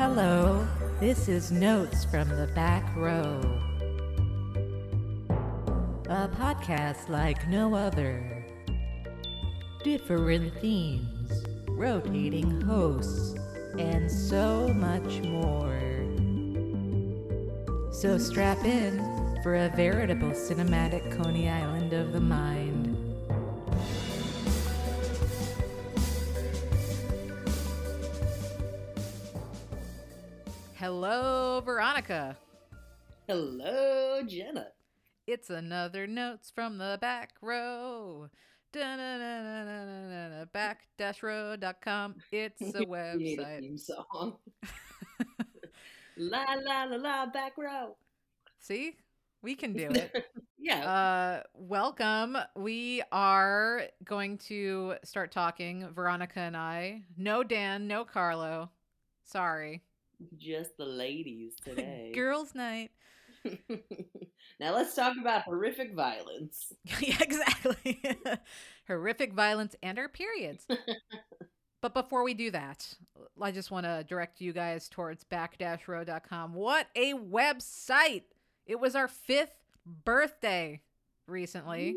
Hello, this is Notes from the Back Row. A podcast like no other. Different themes, rotating hosts, and so much more. So strap in for a veritable cinematic Coney Island of the mind. Hello, Veronica. Hello, Jenna. It's another Notes from the Back Row. Back-row.com. It's a website. theme song. la la la la back row. See? We can do it. Yeah. Uh, welcome. We are going to start talking, Veronica and I. No Dan, no Carlo. Sorry. Just the ladies today. Girls' night. now let's talk about horrific violence. yeah, exactly. Horrific violence and our periods. but before we do that, I just want to direct you guys towards back-row.com. What a website! It was our fifth birthday recently.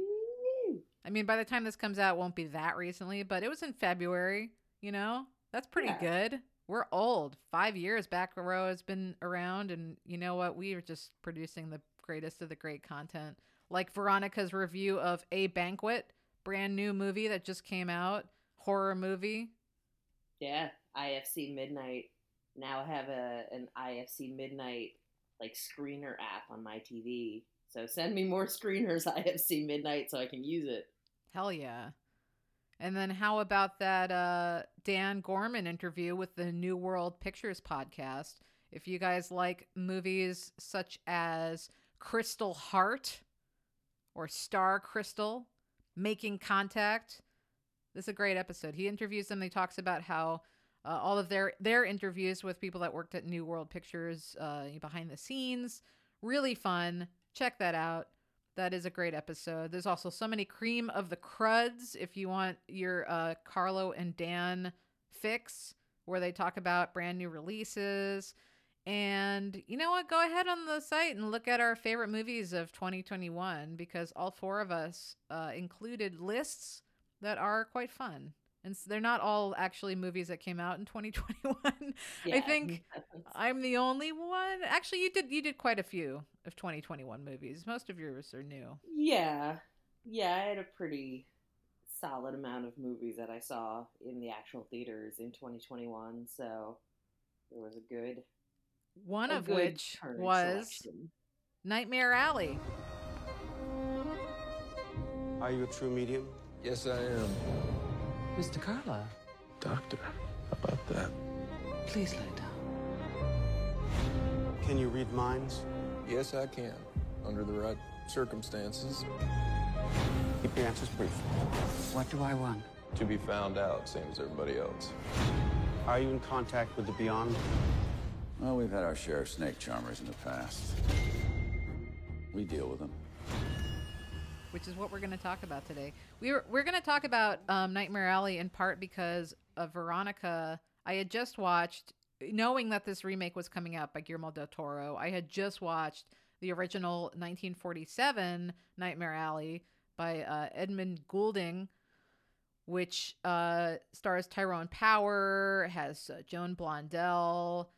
Woo. I mean, by the time this comes out, it won't be that recently, but it was in February, you know? That's pretty Yeah. good. We're old. Five years back row has been around, and you know what? We are just producing the greatest of the great content. Like Veronica's review of A Banquet, brand new movie that just came out, horror movie. Yeah, IFC Midnight. Now I have a an IFC Midnight like screener app on my TV. So send me more screeners IFC Midnight so I can use it. Hell yeah. And then how about that uh, Dan Gorman interview with the New World Pictures podcast? If you guys like movies such as Crystal Heart or Star Crystal, Making Contact, this is a great episode. He interviews them. He talks about how uh, all of their their interviews with people that worked at New World Pictures uh, behind the scenes, really fun. Check that out. That is a great episode. There's also so many cream of the cruds if you want your uh, Carlo and Dan fix, where they talk about brand new releases. And you know what? Go ahead on the site and look at our favorite movies of 2021 because all four of us uh, included lists that are quite fun. And s- they're not all actually movies that came out in 2021. I Yeah. think I'm the only one. Actually, you did you did quite a few of 2021 movies. Most of yours are new. Yeah. Yeah, I had a pretty solid amount of movies that I saw in the actual theaters in 2021, so there was a good One a of good which was selection. Nightmare Alley. Are you a true medium? Yes, I am. Mr. Carla, Doctor, how about that? please lay down. Can you read minds? Yes, I can. Under the right circumstances. Keep your answers brief. What do I want? To be found out, same as everybody else. Are you in contact with the beyond? Well, we've had our share of snake charmers in the past. We deal with them. Which is what we're going to talk about today. We were, we're going to talk about um, Nightmare Alley in part because of Veronica. I had just watched, knowing that this remake was coming out by Guillermo del Toro, I had just watched the original 1947 Nightmare Alley by uh, Edmund Goulding, which uh, stars Tyrone Power, has uh, Joan Blondell,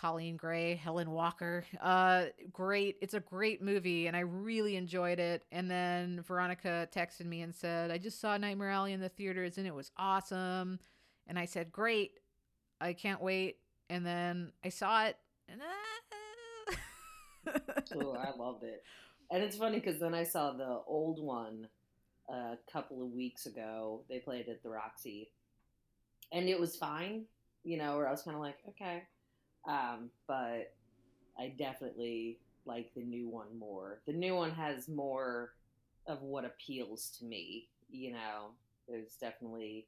Coleen Gray, Helen Walker. Uh, great. It's a great movie, and I really enjoyed it. And then Veronica texted me and said, "I just saw Nightmare Alley in the theaters, and it was awesome." And I said, "Great, I can't wait." And then I saw it, and uh, Oh, I loved it. And it's funny because then I saw the old one a couple of weeks ago. They played at the Roxy, and it was fine. You know, where I was kind of like, okay, um, but I definitely like the new one more. The new one has more of what appeals to me. You know, there's definitely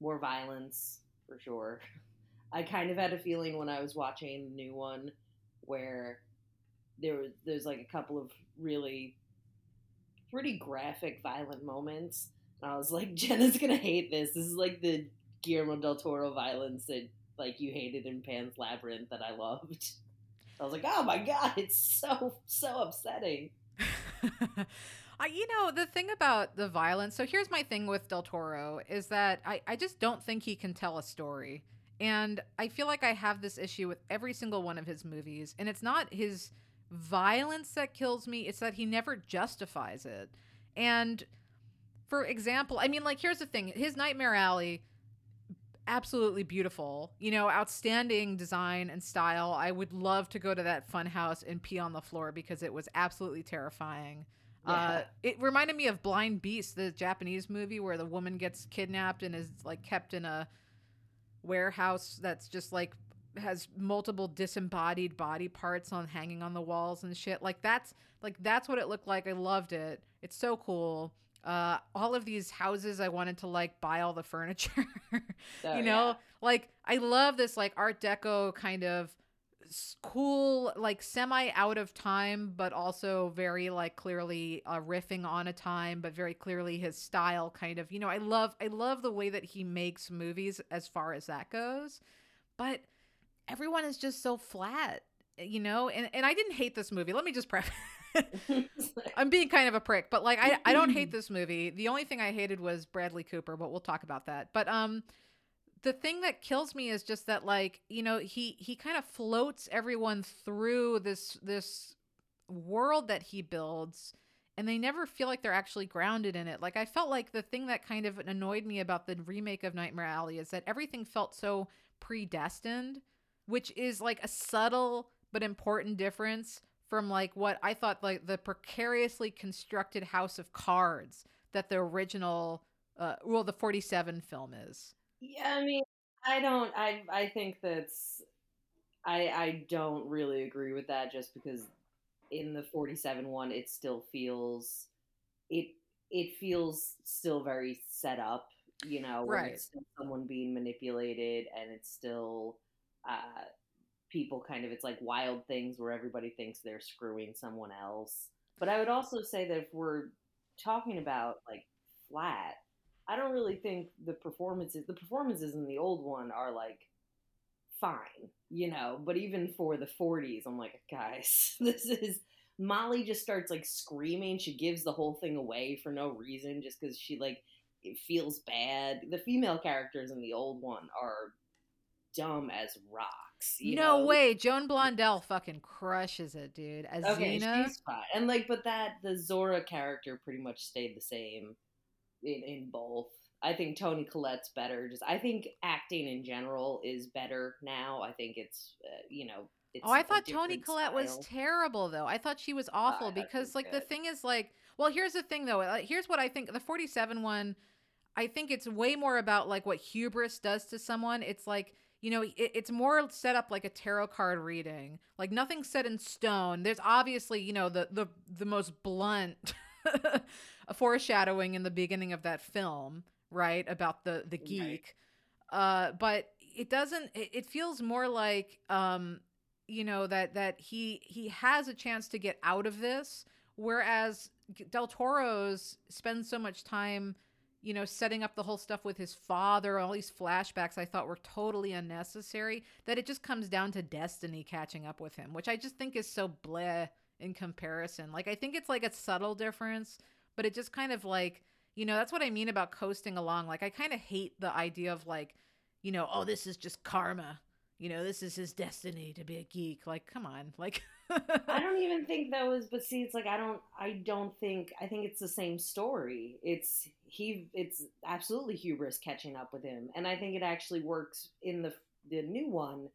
more violence for sure. I kind of had a feeling when I was watching the new one where there was there's like a couple of really pretty graphic violent moments and i was like jenna's gonna hate this this is like the guillermo del toro violence that like you hated in Pan's Labyrinth that I loved. I was like, oh my god, it's so so upsetting. I, you know, the thing about the violence. So here's my thing with Del Toro is that I, I just don't think he can tell a story. And I feel like I have this issue with every single one of his movies. And it's not his violence that kills me, it's that he never justifies it. And for example, I mean, like, here's the thing his Nightmare Alley, absolutely beautiful, you know, outstanding design and style. I would love to go to that fun house and pee on the floor because it was absolutely terrifying. Uh, it reminded me of Blind Beast, the Japanese movie where the woman gets kidnapped and is like kept in a warehouse that's just like has multiple disembodied body parts on hanging on the walls and shit. Like that's like that's what it looked like. I loved it. It's so cool. Uh, all of these houses, I wanted to like buy all the furniture. So, you know, yeah. like I love this like Art Deco kind of cool, like semi out of time, but also very like clearly uh, riffing on a time, but very clearly his style kind of. You know, I love I love the way that he makes movies as far as that goes, but everyone is just so flat. You know, and, and I didn't hate this movie. Let me just preface. I'm being kind of a prick, but like I, I don't hate this movie. The only thing I hated was Bradley Cooper, but we'll talk about that. But um the thing that kills me is just that like, you know, he he kind of floats everyone through this this world that he builds and they never feel like they're actually grounded in it. Like I felt like the thing that kind of annoyed me about the remake of Nightmare Alley is that everything felt so predestined, which is like a subtle but important difference from like what I thought like the precariously constructed house of cards that the original uh well the 47 film is. Yeah, I mean, I don't. I I think that's. I I don't really agree with that, just because in the forty seven one, it still feels it it feels still very set up. You know, where Right. it's still someone being manipulated, and it's still uh, people kind of. It's like wild things where everybody thinks they're screwing someone else. But I would also say that if we're talking about like flat, I don't really think the performances the performances in the old one are like fine, you know, but even for the 40s, I'm like, guys, this is Molly just starts like screaming. She gives the whole thing away for no reason just cuz she like it feels bad. The female characters in the old one are dumb as rocks. No know? way, Joan Blondell fucking crushes it, dude. As Okay, Zeena. she's fine. And like, but that the Zora character pretty much stayed the same in in both. I think Toni Collette's better. Just I think acting in general is better now. I think it's uh, you know. It's Oh, I thought Toni Collette was terrible though. I thought she was awful I thought she because like the thing is like, well, here's the thing though. Here's what I think. The 47 one, I think it's way more about like what hubris does to someone. It's like you know, it, it's more set up like a tarot card reading. Like nothing's set in stone. There's obviously you know the the the most blunt foreshadowing in the beginning of that film, right? About the the Right. geek. Uh, but it doesn't. It, it feels more like um you know that that he he has a chance to get out of this whereas del toro's spends so much time you know setting up the whole stuff with his father all these flashbacks i thought were totally unnecessary that it just comes down to destiny catching up with him which i just think is so bleh in comparison like i think it's like a subtle difference but it just kind of like you know that's what i mean about coasting along like i kind of hate the idea of like you know oh this is just karma you know, this is his destiny to be a geek. Like, come on, like. I don't even think that was. But see, it's like I don't. I don't think. I think it's the same story. It's he. It's absolutely hubris catching up with him, and I think it actually works in the the new one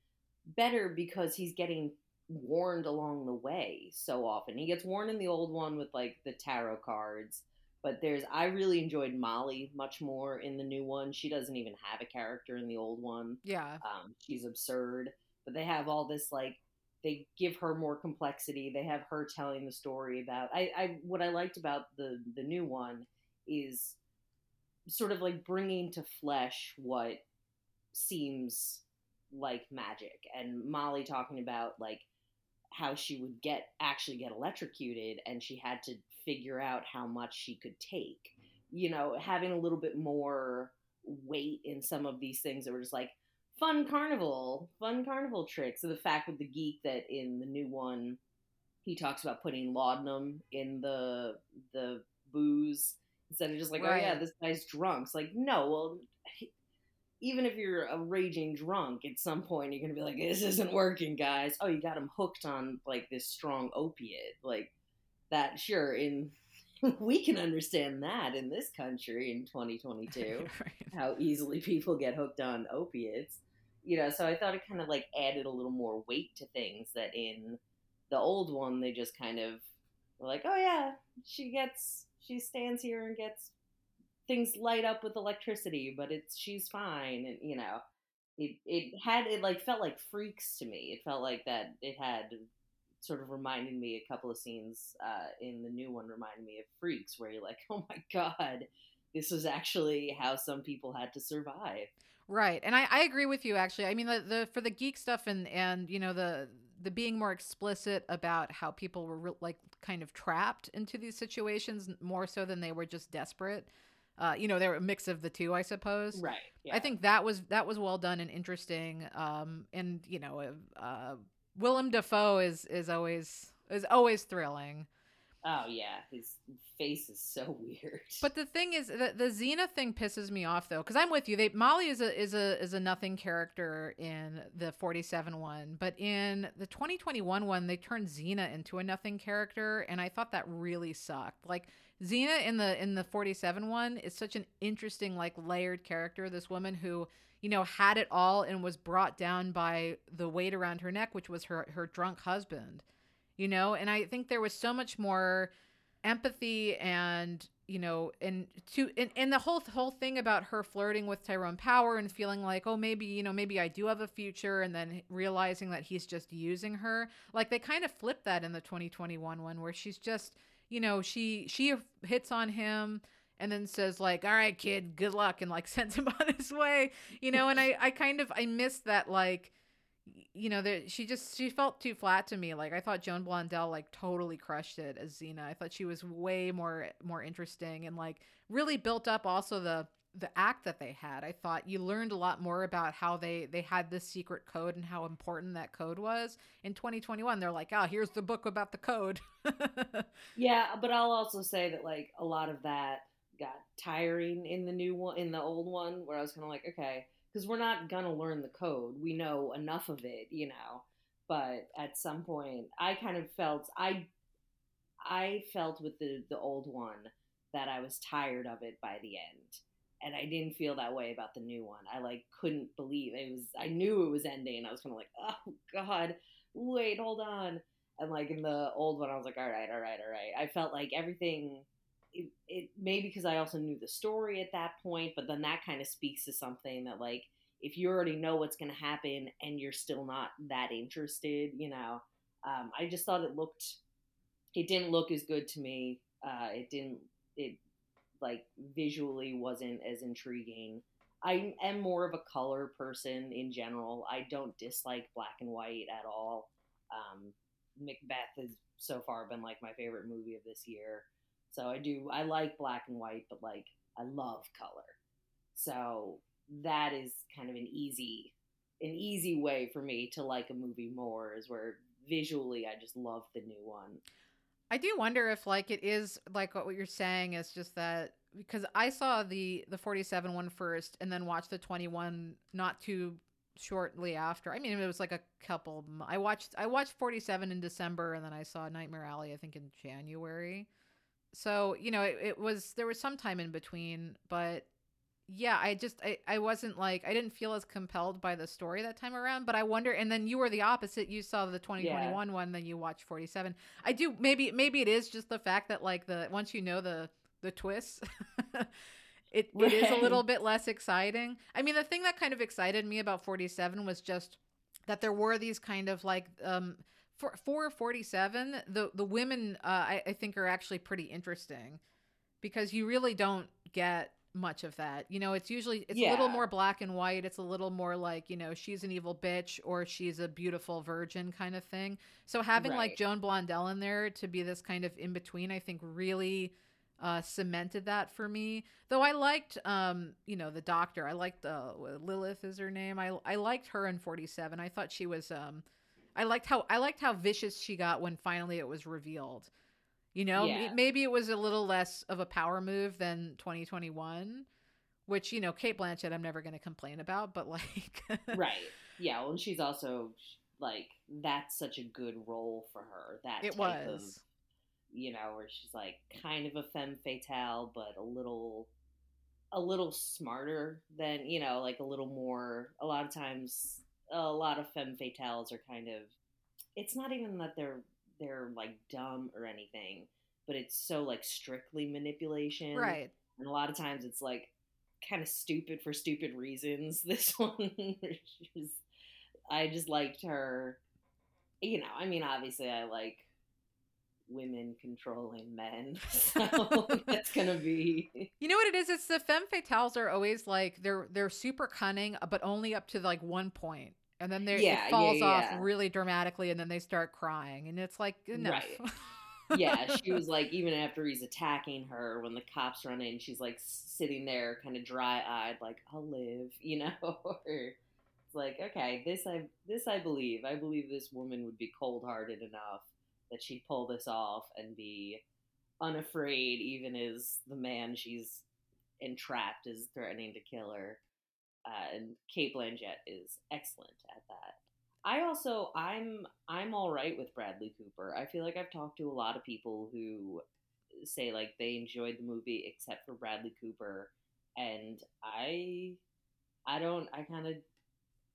better because he's getting warned along the way so often. He gets warned in the old one with like the tarot cards. But there's, I really enjoyed Molly much more in the new one. She doesn't even have a character in the old one. yeah. Um, she's absurd, but they have all this like they give her more complexity. They have her telling the story about. I, I what I liked about the the new one is sort of like bringing to flesh what seems like magic, and Molly talking about like how she would get actually get electrocuted, and she had to figure out how much she could take. You know, having a little bit more weight in some of these things that were just like fun carnival, fun carnival tricks. So the fact with the geek that in the new one, he talks about putting laudanum in the the booze instead of just like, oh yeah, this guy's drunk. It's like, no, well, even if you're a raging drunk, at some point you're gonna be like, this isn't working, guys. Oh, you got him hooked on like this strong opiate, like that. Sure, in we can understand that in this country in 2022 Right. how easily people get hooked on opiates. You know, so I thought it kind of like added a little more weight to things that in the old one they just kind of were like, oh yeah, she gets, she stands here and gets things light up with electricity, but it's she's fine, and you know, it it had it like felt like freaks to me. It felt like that it had sort of reminded me a couple of scenes uh, in the new one reminded me of freaks where you're like oh my god this was actually how some people had to survive Right, and I, I agree with you. Actually, I mean the, the for the geek stuff and and you know the the being more explicit about how people were re- like kind of trapped into these situations more so than they were just desperate. Uh, you know, they're a mix of the two, I suppose. right yeah. I think that was that was well done and interesting. Um, and you know, uh, uh, Willem Dafoe is is always is always thrilling. Oh yeah his face is so weird But the thing is, the, the Zeena thing pisses me off though, because I'm with you. They Molly is a is a is a nothing character in the 47 one, but in the 2021 one, they turned Zeena into a nothing character, and I thought that really sucked. Like Zeena in the in the 47 one is such an interesting like layered character. This woman who you know had it all and was brought down by the weight around her neck, which was her her drunk husband. You know, and I think there was so much more empathy and you know and to and, and the whole whole thing about her flirting with Tyrone Power and feeling like oh maybe you know maybe I do have a future and then realizing that he's just using her. Like they kind of flipped that in the 2021 one where she's just you know she she hits on him and then says like all right kid good luck and like sends him on his way you know? And I I kind of I miss that like you know, that she just she felt too flat to me. Like I thought Joan Blondell like totally crushed it as Zeena. I thought she was way more more interesting and like really built up also the the act that they had. I thought you learned a lot more about how they they had this secret code and how important that code was. In 2021, they're like, "Oh, here's the book about the code." yeah but i'll also say that like a lot of that got tiring in the new one in the old one where i was kind of like okay because we're not gonna learn the code. We know enough of it you know. But at some point i kind of felt i i felt with the the old one that i was tired of it by the end. And i didn't feel that way about the new one. I like couldn't believe it was i knew it was ending. And i was kind of like oh god wait hold on. And like in the old one i was like all right all right all right. I felt like everything it, it maybe because i also knew the story at that point but then that kind of speaks to something that like if you already know what's going to happen and you're still not that interested you know um, i just thought it looked it didn't look as good to me uh, it didn't it like visually wasn't as intriguing. I am more of a color person in general. I don't dislike black and white at all. Um, Macbeth has so far been like my favorite movie of this year. So I do I like black and white, but like I love color. So that is kind of an easy an easy way for me to like a movie more is where visually I just love the new one. I do wonder if like it is like what you're saying is just that because I saw the the 47 one first and then watched the 21 not too shortly after. I mean it was like a couple I watched I watched 47 in December and then I saw Nightmare Alley I think in January. So, you know, it, it was there was some time in between, but yeah, I just I, I wasn't like I didn't feel as compelled by the story that time around, but I wonder and then you were the opposite. You saw the 2021 one, then you watched 47. I do maybe maybe it is just the fact that like the once you know the the twists it, it is a little bit less exciting. I mean, the thing that kind of excited me about 47 was just that there were these kind of like um for for 47 the the women uh, I, I think are actually pretty interesting because you really don't get much of that you know it's usually it's a little more black and white it's a little more like you know she's an evil bitch or she's a beautiful virgin kind of thing so having like joan blondell in there to be this kind of in between i think really uh, cemented that for me. Though I liked, um, you know, the doctor. I liked uh, Lilith is her name. I I liked her in Forty Seven. I thought she was. Um, I liked how I liked how vicious she got when finally it was revealed. You know, Yeah. Maybe it was a little less of a power move than 2021, which you know, Cate Blanchett, I'm never going to complain about, but like, right. Yeah. Well, and she's also like that's such a good role for her. That It was. of you know where she's like kind of a femme fatale, but a little a little smarter than you know, like a little more. A lot of times, a lot of femme fatales are kind of. It's not even that they're they're like dumb or anything, but it's so like strictly manipulation, right? and a lot of times it's like kind of stupid for stupid reasons. This one, she's, I just liked her. You know, I mean, obviously, I like women controlling men, so that's gonna be You know what it is? It's the femme fatales are always like they're they're super cunning, but only up to like one point, and then they Yeah, it yeah, falls off really dramatically, and then they start crying, and it's like enough. Right. yeah. She was like, even after he's attacking her, when the cops run in, she's like sitting there, kind of dry eyed, like I'll live, you know. or it's like, okay, this I this I believe. I believe this woman would be cold hearted enough that she'd pull this off and be unafraid, even as the man she's entrapped is threatening to kill her. Uh, and Cate Blanchett is excellent at that. I also I'm I'm all right with Bradley Cooper. I feel like I've talked to a lot of people who say like they enjoyed the movie except for Bradley Cooper and I I don't I kind of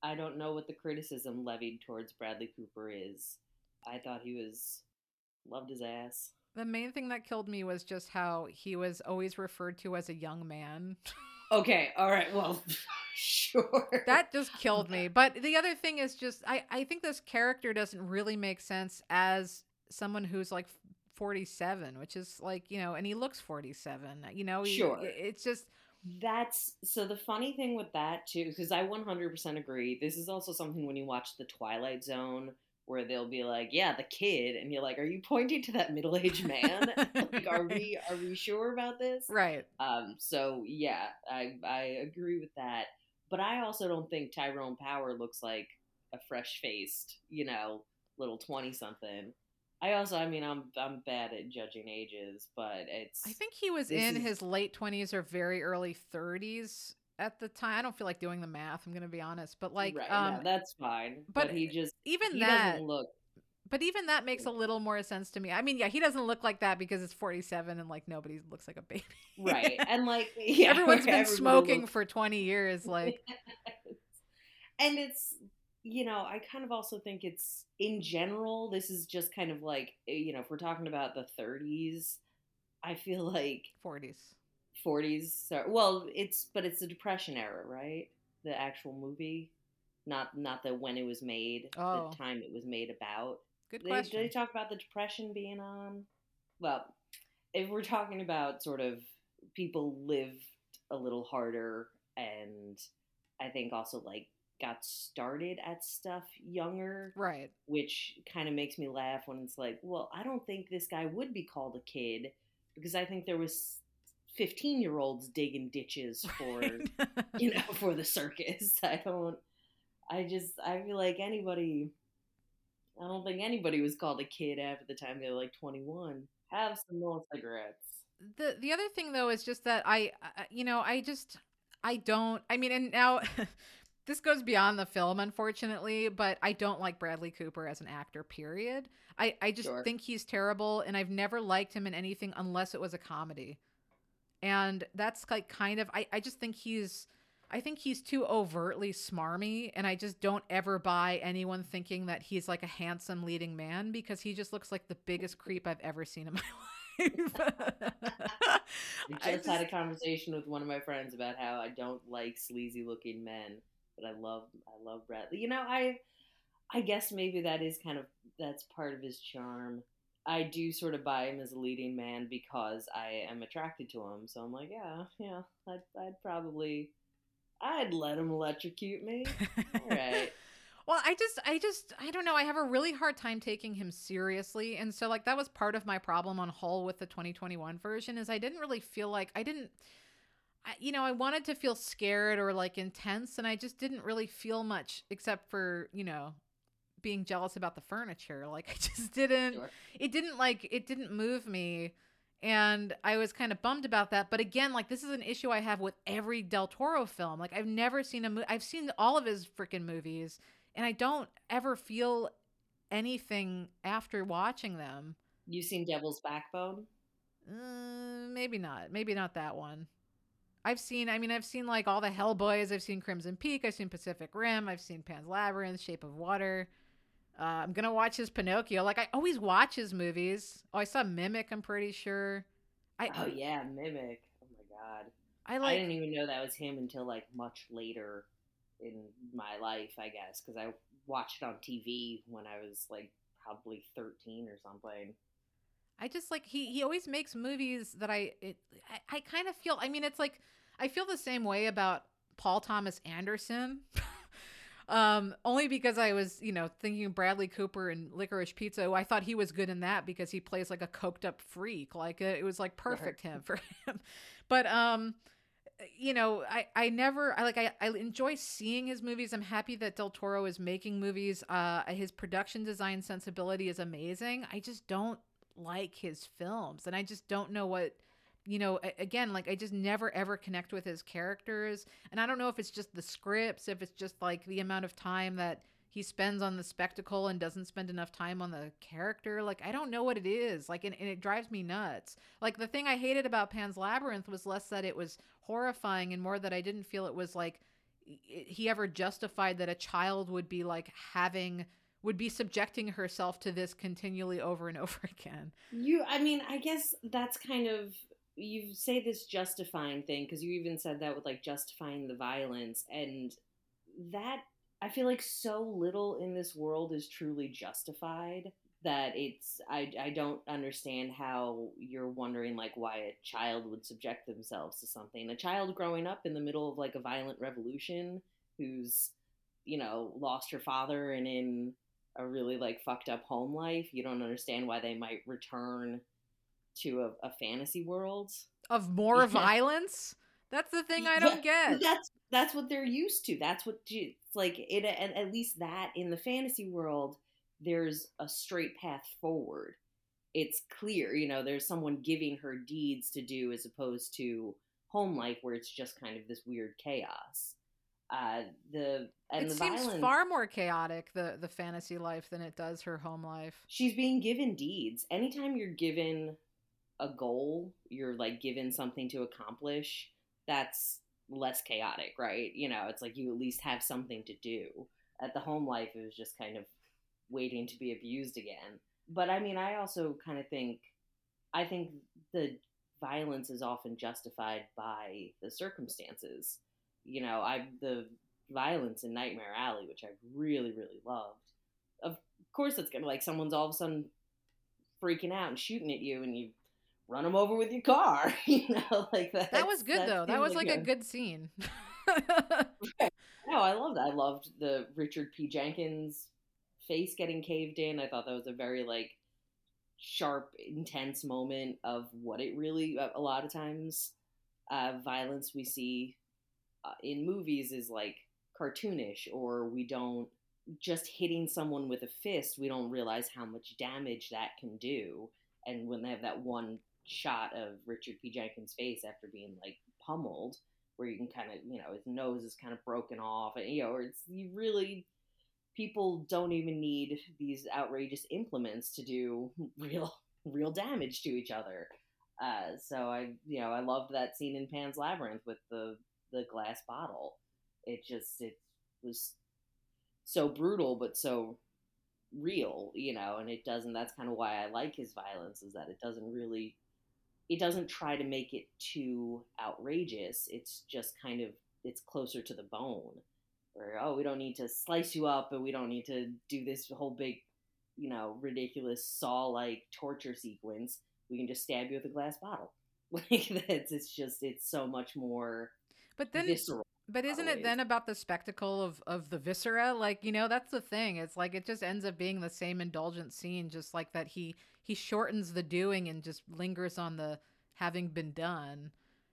I don't know what the criticism levied towards Bradley Cooper is. I thought he was loved his ass. The main thing that killed me was just how he was always referred to as a young man. Okay, all right. Well, sure. that just killed me. But the other thing is just I I think this character doesn't really make sense as someone who's like 47, which is like, you know, and he looks 47. You know, he- Sure. it's just That's so the funny thing with that too, because I 100% agree. This is also something when you watch The Twilight Zone where they'll be like, "Yeah, the kid," and you're like, "Are you pointing to that middle-aged man? like, are we are we sure about this?" right. Um. So yeah, I I agree with that, but I also don't think Tyrone Power looks like a fresh-faced, you know, little twenty-something. I also, I mean, I'm I'm bad at judging ages, but it's I think he was in is- his late 20s or very early 30s at the time. I don't feel like doing the math, I'm going to be honest, but like right, um no, that's fine. but But, he just even he that doesn't look but even that makes a little more sense to me. I mean, yeah, he doesn't look like that because it's 47 and like nobody looks like a baby. right, and like yeah, Everyone's been everybody smoking looks- for 20 years like and it's you know i kind of also think it's in general this is just kind of like eh, you know if we're talking about the 30s i feel like 40s. 40s so, well it's but it's the depression era right the actual movie not not the when it was made Oh. the time it was made about Good they, question. they talk about the depression being on well if we're talking about sort of people lived a little harder and i think also like got started at stuff younger right. which kind of makes me laugh when it's like well i don't think this guy would be called a kid because i think there was 15 year olds digging ditches for you know for the circus. I don't i just i feel like anybody i don't think anybody was called a kid after the time they were like 21 have some more cigarettes. The the other thing though is just that I, I you know I just I don't I mean and now this goes beyond the film unfortunately but I don't like Bradley Cooper as an actor period. I I just Sure. think he's terrible and I've never liked him in anything unless it was a comedy and that's like kind of I I just think he's I think he's too overtly smarmy and I just don't ever buy anyone thinking that he's like a handsome leading man because he just looks like the biggest creep I've ever seen in my life. i I just, had a conversation with one of my friends about how i don't like sleazy looking men but i love i love bradley you know i i guess maybe that is kind of that's part of his charm i do sort of buy him as a leading man because i am attracted to him so i'm like yeah yeah i'd, I'd probably i'd let him electrocute me all right Well, I just, I just, I don't know. I have a really hard time taking him seriously, and so like that was part of my problem on Hull with the 2021 version is I didn't really feel like I didn't, I, you know, I wanted to feel scared or like intense, and I just didn't really feel much except for you know being jealous about the furniture. Like I just didn't, Sure. it didn't like it didn't move me. And I was kind of bummed about that. But again, like this is an issue I have with every Del Toro film. Like I've never seen a movie. I've seen all of his freaking movies, and I don't ever feel anything after watching them. You seen Devil's Backbone? Uh, maybe not. Maybe not that one. I've seen. I mean, I've seen like all the Hellboys. I've seen Crimson Peak. I've seen Pacific Rim. I've seen Pan's Labyrinth, Shape of Water. Uh, I'm gonna watch his Pinocchio. Like I always watch his movies. Oh, I saw Mimic. I'm pretty sure. I Oh yeah, Mimic. Oh my god. I like. I didn't even know that was him until like much later in my life, I guess, because I watched it on TV when I was like probably 13 or something. I just like he he always makes movies that I it I, I kind of feel I mean it's like I feel the same way about Paul Thomas Anderson. um only because I was, you know, thinking of Bradley Cooper and Licorice Pizza. I thought he was good in that because he plays like a coked up freak. Like it, it was like perfect him for him. But um you know, I I never I like I I enjoy seeing his movies. I'm happy that Del Toro is making movies. Uh his production design sensibility is amazing. I just don't like his films and I just don't know what you know again like I just never ever connect with his characters. And I don't know if it's just the scripts if it's just like the amount of time that he spends on the spectacle and doesn't spend enough time on the character. Like I don't know what it is. Like and, and it drives me nuts. Like the thing I hated about Pan's Labyrinth was less that it was horrifying and more that I didn't feel it was like he ever justified that a child would be like having would be subjecting herself to this continually over and over again. You, I mean, I guess that's kind of you say this justifying thing because you even said that with like justifying the violence, and that I feel like so little in this world is truly justified that it's I I don't understand how you're wondering like why a child would subject themselves to something. A child growing up in the middle of like a violent revolution who's you know lost her father and in a really like fucked up home life, you don't understand why they might return to a, a fantasy world. Of more violence? That's the thing I don't Yeah, get. That's that's what they're used to. That's what like. It at, at least that in the fantasy world, there's a straight path forward. It's clear, you know. There's someone giving her deeds to do, as opposed to home life, where it's just kind of this weird chaos. Uh, the and it the seems violence, far more chaotic the the fantasy life than it does her home life. she's being given deeds. Anytime you're given a goal, you're like given something to accomplish, that's less chaotic, right? You know, it's like you at least have something to do. At the home life, it was just kind of waiting to be abused again. But I mean, I also kind of think, I think the violence is often justified by the circumstances. You know, I the violence in Nightmare Alley, which I really, really loved. Of course, it's gonna like someone's all of a sudden freaking out and shooting at you, and you run them over with your car. You know, like that. That was good though. That was like a good scene. No, I loved that. I loved the Richard P. Jenkins face getting caved in. I thought that was a very like sharp, intense moment of what it really. A a lot of times, uh, violence we see uh, in movies is like cartoonish, or we don't just hitting someone with a fist. We don't realize how much damage that can do. And when they have that one shot of Richard P. Jenkins' face after being like pummeled, where you can kind of, you know, his nose is kind of broken off, and you know, it's you really people don't even need these outrageous implements to do real real damage to each other. Uh, so I, you know, I loved that scene in Pan's Labyrinth with the the glass bottle. It just it was so brutal, but so real, you know, and it doesn't. That's kind of why I like his violence is that it doesn't really it doesn't try to make it too outrageous. It's just kind of it's closer to the bone. Where oh, we don't need to slice you up, and we don't need to do this whole big, you know, ridiculous saw-like torture sequence. We can just stab you with a glass bottle. Like that's it's just it's so much more but then visceral. But isn't it then about the spectacle of of the viscera? Like, you know, that's the thing. It's like it just ends up being the same indulgent scene, just like that he he shortens the doing and just lingers on the having been done.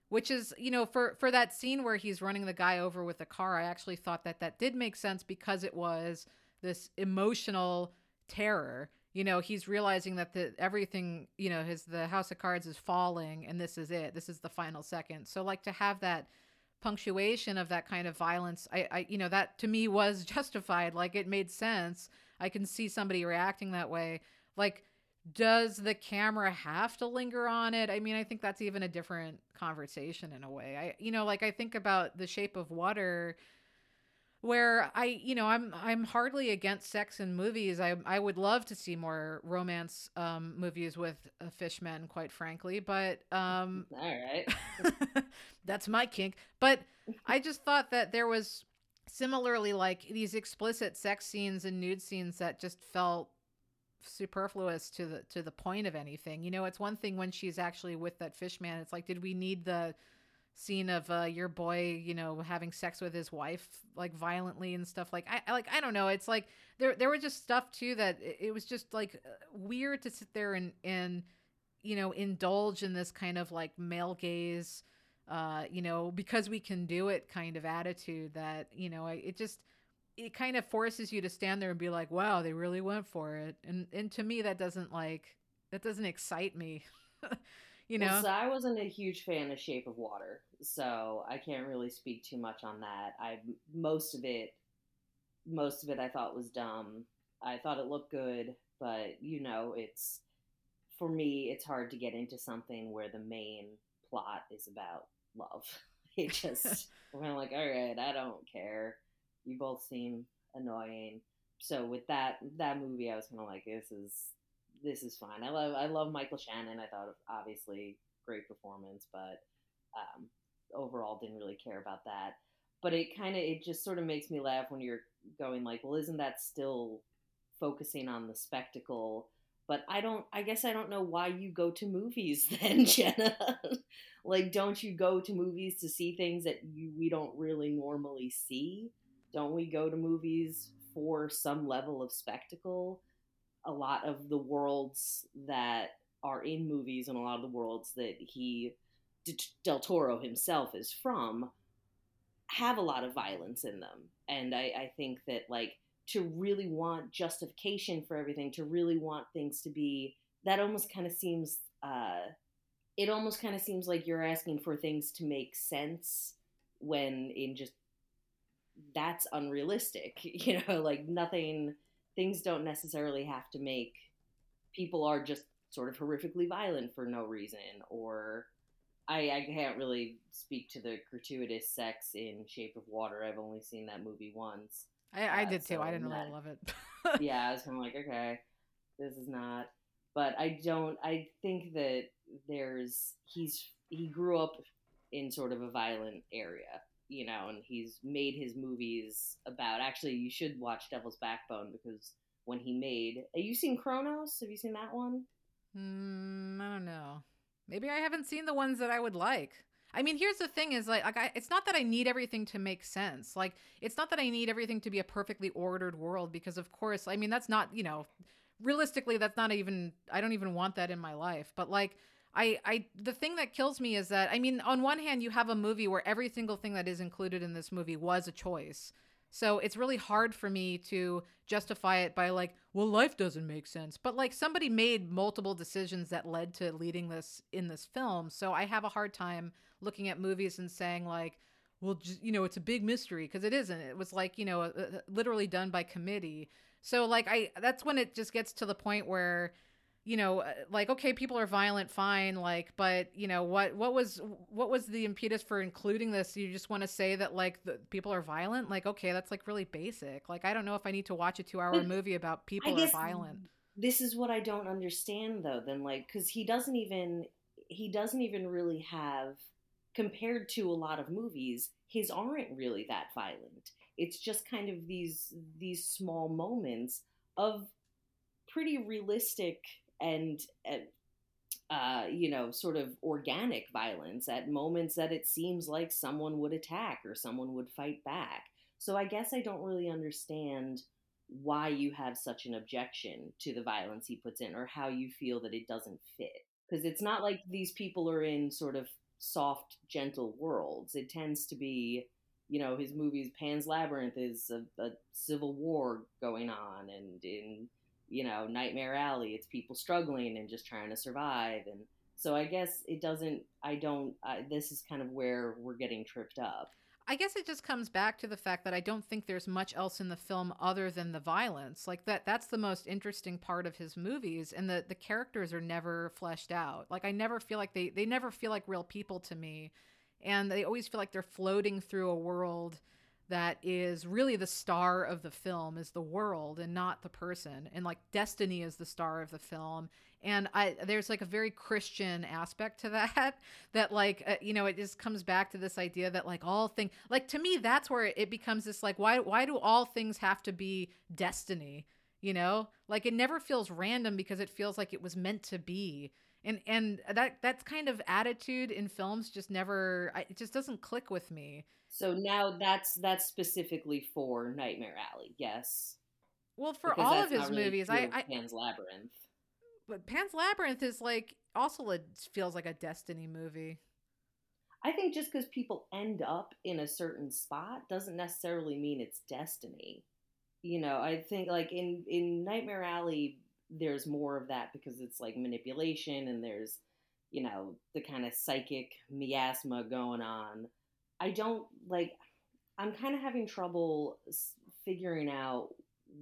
Which is, you know, for for that scene where he's running the guy over with the car, I actually thought that that did make sense because it was this emotional terror. You know, he's realizing that the everything, you know, his the house of cards is falling and this is it. This is the final second. So like to have that punctuation of that kind of violence, I, I you know, that to me was justified. Like it made sense. I can see somebody reacting that way. Like does the camera have to linger on it? I mean, I think that's even a different conversation in a way. I you know, like I think about The Shape of Water where I, you know, I'm I'm hardly against sex in movies. I I would love to see more romance um, movies with uh, fishmen, quite frankly. But um, All right. that's my kink. But I just thought that there was similarly like these explicit sex scenes and nude scenes that just felt superfluous to the to the point of anything. You know, it's one thing when she's actually with that fish man. It's like, did we need the scene of uh, your boy, you know, having sex with his wife like violently and stuff like I I- like I don't know. It's like there there was just stuff too that it, it was just like uh, weird to sit there and and you know indulge in this kind of like male gaze uh you know because we can do it kind of attitude that you know it just it kind of forces you to stand there and be like wow they really went for it and and to me that doesn't like that doesn't excite me you know Well, so I wasn't a huge fan of Shape of Water, so I can't really speak too much on that. I most of it, most of it, I thought was dumb. I thought it looked good, but you know, it's for me, it's hard to get into something where the main plot is about love. It just, I'm like, all right, I don't care. You both seem annoying. So with that that movie, I was kind of like, this is this is fine. I love I love Michael Shannon. I thought obviously great performance, but um, overall didn't really care about that. But it kind of it just sort of makes me laugh when you're going like, well, isn't that still focusing on the spectacle? But I don't. I guess I don't know why you go to movies then, Jenna. like, don't you go to movies to see things that you we don't really normally see? Don't we go to movies for some level of spectacle? a lot of the worlds that are in movies and a lot of the worlds that he Del Toro himself is from have a lot of violence in them. And I, I think that like to really want justification for everything, to really want things to be that almost kind of seems uh it almost kind of seems like you're asking for things to make sense when in just that's unrealistic. You know, like nothing things don't necessarily have to make people are just sort of horrifically violent for no reason or I, I can't really speak to the gratuitous sex in Shape of Water. I've only seen that movie once. I, I uh, did too I didn't really love it yeah, I was kind of like, okay, this is not. But I don't. I think that there's he's he grew up in sort of a violent area, you know, and he's made his movies about. Actually, you should watch Devil's Backbone because when he made, have you seen Cronos? Have you seen that one? Mm, I don't know. Maybe I haven't seen the ones that I would like. I mean, here's the thing: is like, like I, it's not that I need everything to make sense. Like, it's not that I need everything to be a perfectly ordered world, because of course, I mean, that's not you know, realistically, that's not even. I don't even want that in my life. But like, I, I, the thing that kills me is that I mean, on one hand, you have a movie where every single thing that is included in this movie was a choice. So it's really hard for me to justify it by like, well, life doesn't make sense. But like somebody made multiple decisions that led to leading this in this film. So I have a hard time looking at movies and saying like, well, just, you know, it's a big mystery because it isn't. It was like, you know, uh, uh, literally done by committee. So like I that's when it just gets to the point where you know uh, like okay people are violent fine like but you know what what was what was the impetus for including this you just want to say that like the people are violent like okay that's like really basic like i don't know if i need to watch a 2 hour movie about people are violent This is what I don't understand though. Then like, because he doesn't even he doesn't even really have compared to a lot of movies. His aren't really that violent. It's just kind of these these small moments of pretty realistic and uh, you know, sort of organic violence at moments that it seems like someone would attack or someone would fight back. So I guess I don't really understand why you have such an objection to the violence he puts in or how you feel that it doesn't fit. Because it's not like these people are in sort of soft, gentle worlds. It tends to be, you know, his movies, Pan's Labyrinth is a, a civil war going on, and in, you know, Nightmare Alley, it's people struggling and just trying to survive. And so I guess it doesn't, I don't, I, this is kind of where we're getting tripped up. I guess it just comes back to the fact that I don't think there's much else in the film other than the violence. Like that that's the most interesting part of his movies and the the characters are never fleshed out. Like I never feel like they they never feel like real people to me. And they always feel like they're floating through a world that is really the star of the film is the world and not the person. And like destiny is the star of the film. And i there's like a very christian aspect to that that like uh, you know it just comes back to this idea that like all things like to me that's where it becomes this like why why do all things have to be destiny? You know? Like it never feels random because it feels like it was meant to be and and that that's kind of attitude in films just never it just doesn't click with me so now that's that's specifically for Nightmare Alley, yes. Well, for because all of his really movies, I, I Pan's Labyrinth. But Pan's Labyrinth is like also a, feels like a Destiny movie. I think just because people end up in a certain spot doesn't necessarily mean it's destiny. You know, I think like in in Nightmare Alley, there's more of that because it's like manipulation and there's you know the kind of psychic miasma going on I don't like. I'm kind of having trouble figuring out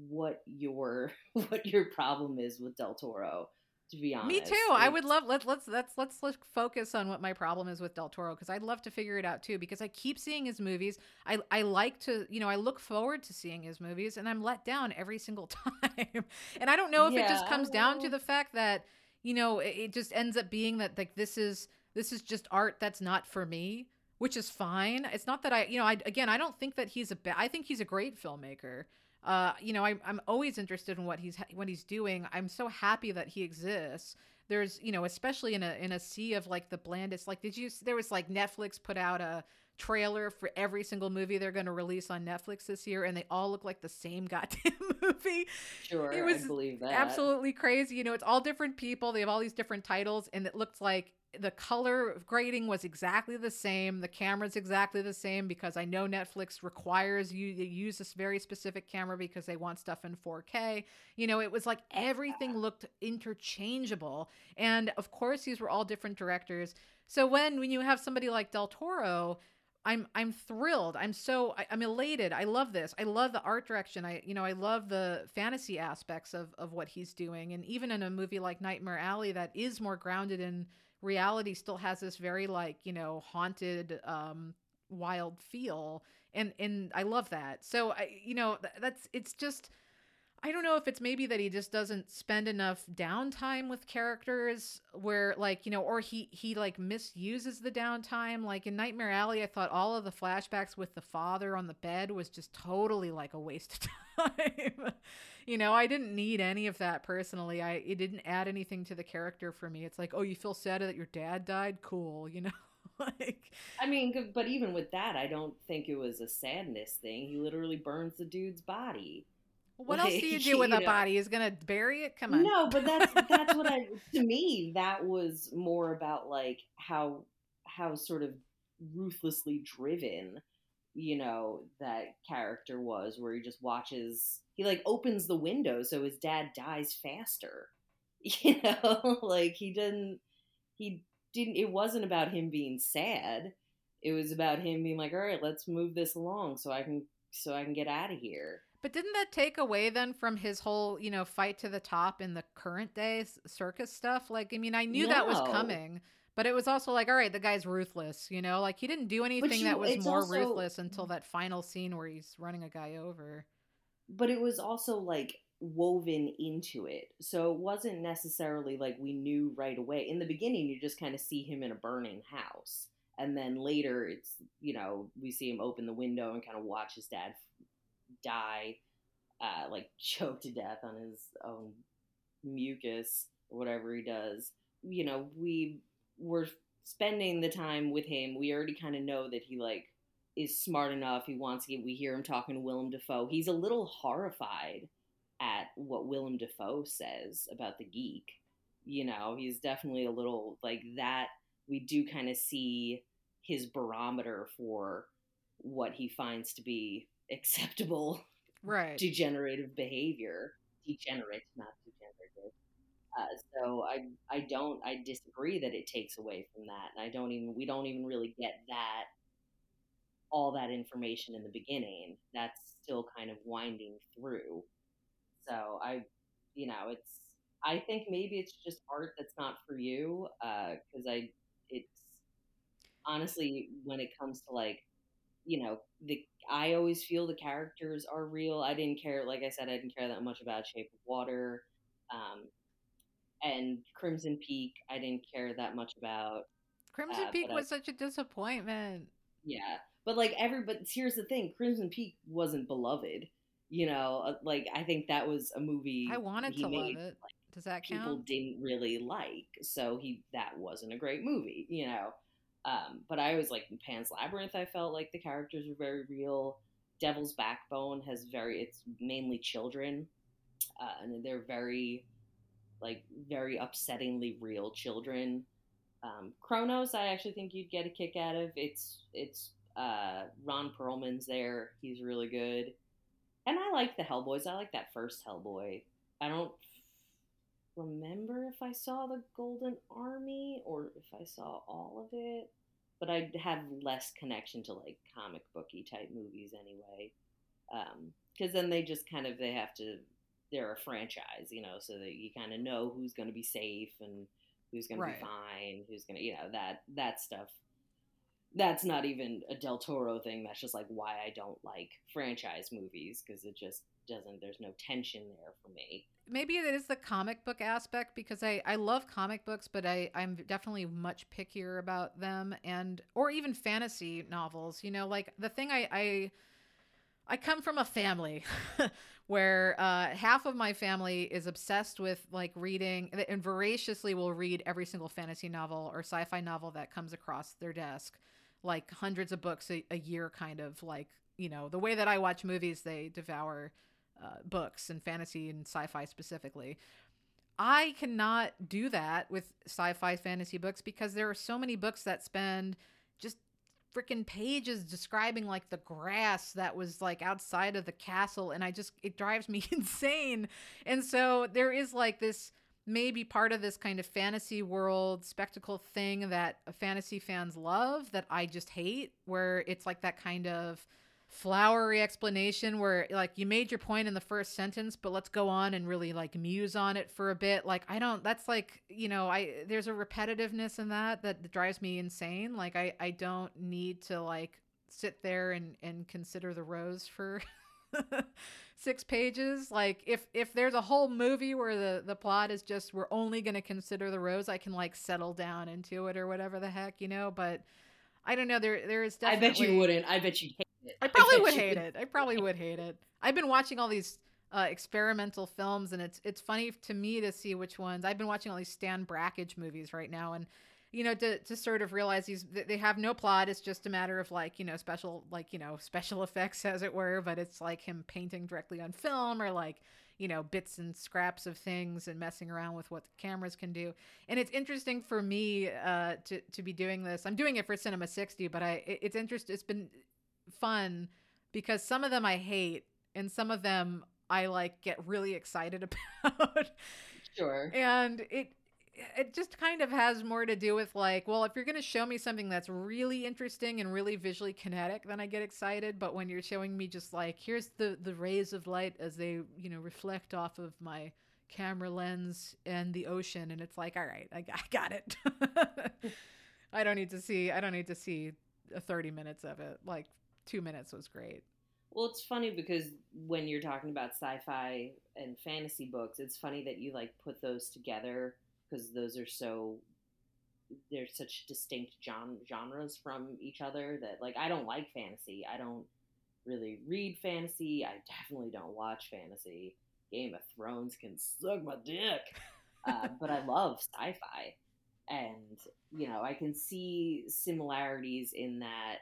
what your what your problem is with Del Toro. To be honest, me too. I would love let's let's let's let's let's focus on what my problem is with Del Toro because I'd love to figure it out too because I keep seeing his movies. I I like to you know I look forward to seeing his movies and I'm let down every single time. and I don't know if yeah, it just comes down to the fact that you know it, it just ends up being that like this is this is just art that's not for me which is fine. It's not that I, you know, I again, I don't think that he's a bad. I think he's a great filmmaker. Uh, you know, I, I'm always interested in what he's what he's doing. I'm so happy that he exists. There's, you know, especially in a in a sea of like the blandest. Like, did you? There was like Netflix put out a trailer for every single movie they're going to release on Netflix this year, and they all look like the same goddamn movie. Sure, it was I believe that. Absolutely crazy. You know, it's all different people. They have all these different titles, and it looked like the color grading was exactly the same. The camera's exactly the same because I know Netflix requires you to use this very specific camera because they want stuff in 4K. You know, it was like everything looked interchangeable. And of course, these were all different directors. So when when you have somebody like Del Toro, I'm I'm thrilled. I'm so I, am elated. I love this. I love the art direction. I you know I love the fantasy aspects of of what he's doing. And even in a movie like Nightmare Alley that is more grounded in reality still has this very like you know haunted um wild feel and and i love that so i you know that's it's just I don't know if it's maybe that he just doesn't spend enough downtime with characters where like, you know, or he he like misuses the downtime. Like in Nightmare Alley, I thought all of the flashbacks with the father on the bed was just totally like a waste of time. You know, I didn't need any of that personally. I it didn't add anything to the character for me. It's like, "Oh, you feel sad that your dad died? Cool." You know? like I mean, but even with that, I don't think it was a sadness thing. He literally burns the dude's body. What like, else do you do with you a know, body? Is gonna bury it? Come on. No, but that's that's what I. To me, that was more about like how how sort of ruthlessly driven, you know, that character was, where he just watches. He like opens the window so his dad dies faster. You know, like he didn't. He didn't. It wasn't about him being sad. It was about him being like, all right, let's move this along so I can so I can get out of here. But didn't that take away then from his whole, you know, fight to the top in the current day circus stuff? Like, I mean, I knew no. that was coming, but it was also like, all right, the guy's ruthless, you know, like he didn't do anything you, that was more also, ruthless until that final scene where he's running a guy over. But it was also like woven into it. So it wasn't necessarily like we knew right away. In the beginning, you just kind of see him in a burning house. And then later, it's, you know, we see him open the window and kind of watch his dad die, uh, like choke to death on his own mucus or whatever he does. you know, we were spending the time with him. We already kind of know that he like is smart enough. He wants to get. We hear him talking to Willem Dafoe. He's a little horrified at what Willem Dafoe says about the geek. You know, he's definitely a little like that. We do kind of see his barometer for what he finds to be acceptable Right. degenerative behavior. Degenerate, not. Uh, so I I don't I disagree that it takes away from that, and I don't even we don't even really get that all that information in the beginning. That's still kind of winding through. So I, you know, it's I think maybe it's just art that's not for you because I it's honestly when it comes to like you know the I always feel the characters are real. I didn't care, like I said, I didn't care that much about Shape of Water, um, and Crimson Peak. I didn't care that much about. Crimson uh, Peak but I- was such a disappointment. Yeah, but like every, but here's the thing: Crimson Peak wasn't beloved. You know, uh, like I think that was a movie I wanted to love made, it. Does that count? people didn't really like. So he that wasn't a great movie, you know. Um, but I was like Pan's Labyrinth. I felt like the characters were very real. Devil's Backbone has very it's mainly children, uh, and they're very like very upsettingly real children. Um, Cronos, I actually think you'd get a kick out of. It's it's uh, Ron Perlman's there. He's really good, and I like the Hellboys. I like that first Hellboy. I don't remember if I saw the Golden Army or if I saw all of it, but I have less connection to like comic booky type movies anyway. Because then they just kind of they have to they're a franchise, you know, so that you kind of know who's going to be safe and who's going Right. to be fine, who's going to you know that that stuff. That's not even a Del Toro thing. That's just like why I don't like franchise movies because it just doesn't. There's no tension there for me. maybe it is the comic book aspect because I, I love comic books, but I, I'm definitely much pickier about them and or even fantasy novels. You know, like the thing I I, I come from a family where uh, half of my family is obsessed with like reading and voraciously will read every single fantasy novel or sci-fi novel that comes across their desk, like hundreds of books a, a year, kind of like you know the way that I watch movies, they devour uh, books and fantasy and sci-fi specifically. I cannot do that with sci-fi fantasy books because there are so many books that spend just freaking pages describing like the grass that was like outside of the castle and I just it drives me insane. And so there is like this maybe part of this kind of fantasy world spectacle thing that fantasy fans love that I just hate where it's like that kind of flowery explanation where like you made your point in the first sentence but let's go on and really like muse on it for a bit like i don't that's like you know i there's a repetitiveness in that that drives me insane like i i don't need to like sit there and and consider the rose for six pages like if if there's a whole movie where the the plot is just we're only going to consider the rose i can like settle down into it or whatever the heck you know but i don't know there there is definitely I bet you wouldn't. I bet you'd hate it. I probably would hate it. I probably would hate it. I've been watching all these uh, experimental films, and it's it's funny to me to see which ones. I've been watching all these Stan Brakhage movies right now, and you know to to sort of realize these they have no plot. It's just a matter of like you know special like you know special effects as it were, but it's like him painting directly on film or like you know bits and scraps of things and messing around with what the cameras can do. And it's interesting for me uh, to to be doing this. I'm doing it for Cinema 60, but I it- it's interest. It's been fun because some of them I hate and some of them I like get really excited about. Sure. and it it just kind of has more to do with like, well, if you're going to show me something that's really interesting and really visually kinetic, then I get excited, but when you're showing me just like here's the the rays of light as they, you know, reflect off of my camera lens and the ocean and it's like, all right, I, I got it. I don't need to see I don't need to see uh, 30 minutes of it. Like 2 minutes was great. Well, it's funny because when you're talking about sci-fi and fantasy books, it's funny that you like put those together because those are so they're such distinct gen- genres from each other that like I don't like fantasy. I don't really read fantasy. I definitely don't watch fantasy. Game of Thrones can suck my dick. Uh, but I love sci-fi. and you know, I can see similarities in that.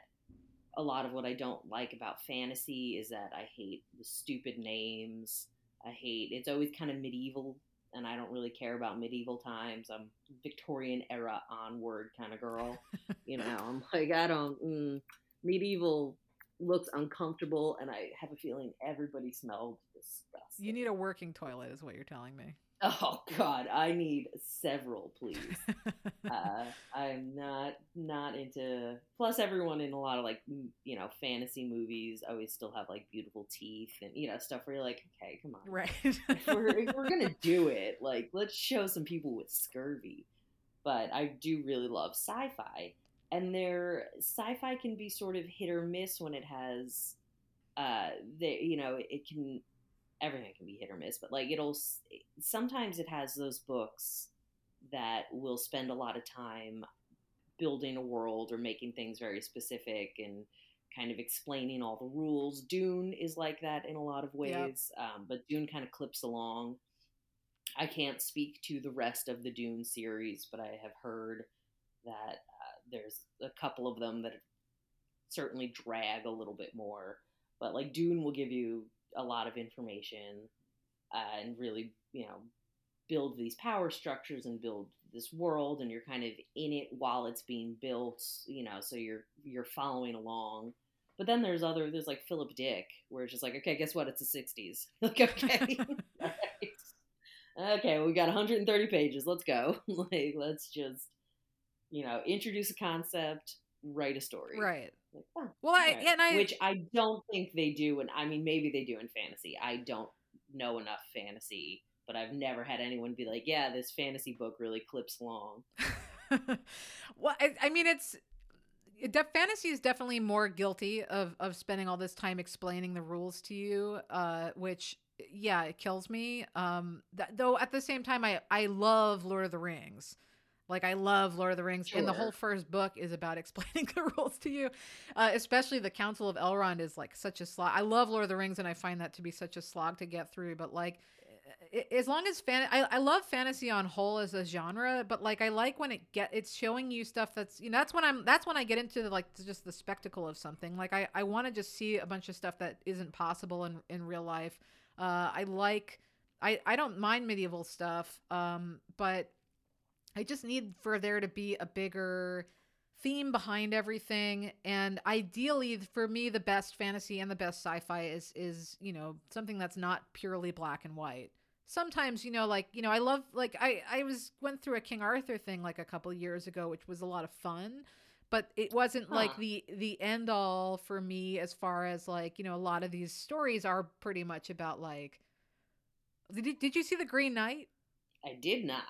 A lot of what I don't like about fantasy is that I hate the stupid names. I hate it's always kind of medieval, and I don't really care about medieval times. I'm Victorian era onward kind of girl. you know, I'm like I don't mm, medieval looks uncomfortable, and I have a feeling everybody smelled disgusting. You need a working toilet, is what you're telling me. Oh God, I need several, please. uh, I'm not not into. Plus, everyone in a lot of like m- you know fantasy movies always still have like beautiful teeth and you know stuff where you're like, okay, come on, right. if we're if we're gonna do it, like let's show some people with scurvy. But I do really love sci-fi, and their sci-fi can be sort of hit or miss when it has, uh, they you know it can everything can be hit or miss, but like it'll sometimes it has those books that will spend a lot of time building a world or making things very specific and kind of explaining all the rules. Dune is like that in a lot of Yep. ways, um, but Dune kind of clips along. I can't speak to the rest of the Dune series, but I have heard that uh, there's a couple of them that certainly drag a little bit more. But like Dune will give you a lot of information uh, and really, you know, build these power structures and build this world, and you're kind of in it while it's being built. You know, so you're you're following along. But then there's other there's like Philip Dick, where it's just like, okay, guess what? It's the '60s. like, okay, right. okay, we got 130 pages. Let's go. like, let's just, you know, introduce a concept, write a story. right. Like, oh, Well, I Right. and I which I don't think they do, and I mean maybe they do in fantasy. I don't know enough fantasy, but I've never had anyone be like, "Yeah, this fantasy book really clips long." well, I, I mean, it's it de- fantasy is definitely more guilty of of spending all this time explaining the rules to you, uh, which yeah, it kills me. Um, th- though at the same time, I I love Lord of the Rings. Like I love Lord of the Rings, and the whole first book is about explaining the rules to you. Uh, especially the Council of Elrond is like such a slog. I love Lord of the Rings, and I find that to be such a slog to get through. But like, i- as long as fan, I, I love fantasy on whole as a genre, but like I like when it get it's showing you stuff that's you know that's when I'm that's when I get into the, like just the spectacle of something. Like I I want to just see a bunch of stuff that isn't possible in in real life. Uh, I like I I don't mind medieval stuff, um, but I just need for there to be a bigger theme behind everything. And ideally for me the best fantasy and the best sci-fi is is you know something that's not purely black and white. Sometimes you know like you know i love like i i was went through a king arthur thing like a couple years ago which was a lot of fun but it wasn't like the the end all for me as far as like you know a lot of these stories are pretty much about like did, did you see the green knight? I did not.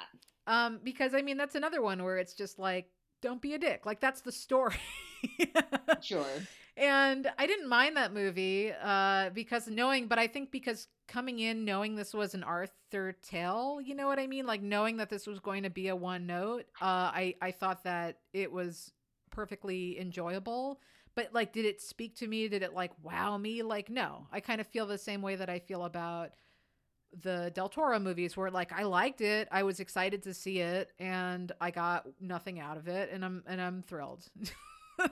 Um, because I mean that's another one where it's just like, don't be a dick. Like that's the story. Sure. and I didn't mind that movie uh, because knowing, but I think because coming in knowing this was an Arthur tale, you know what I mean? Like knowing that this was going to be a one note, uh, I I thought that it was perfectly enjoyable. But like, did it speak to me? Did it like wow me? Like, no. I kind of feel the same way that I feel about the Del Toro movies where like I liked it, I was excited to see it and I got nothing out of it and I'm and I'm thrilled.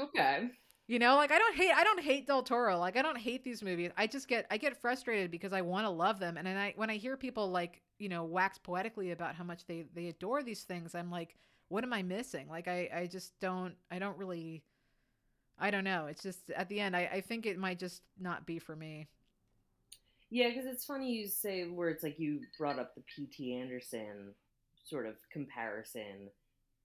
Okay. you know, like I don't hate I don't hate Del Toro. Like I don't hate these movies. I just get I get frustrated because I want to love them and then I when I hear people like, you know, wax poetically about how much they they adore these things, I'm like, what am I missing? Like I I just don't I don't really I don't know. It's just at the end I I think it might just not be for me. Yeah, because it's funny you say where it's like you brought up the P.T. Anderson sort of comparison,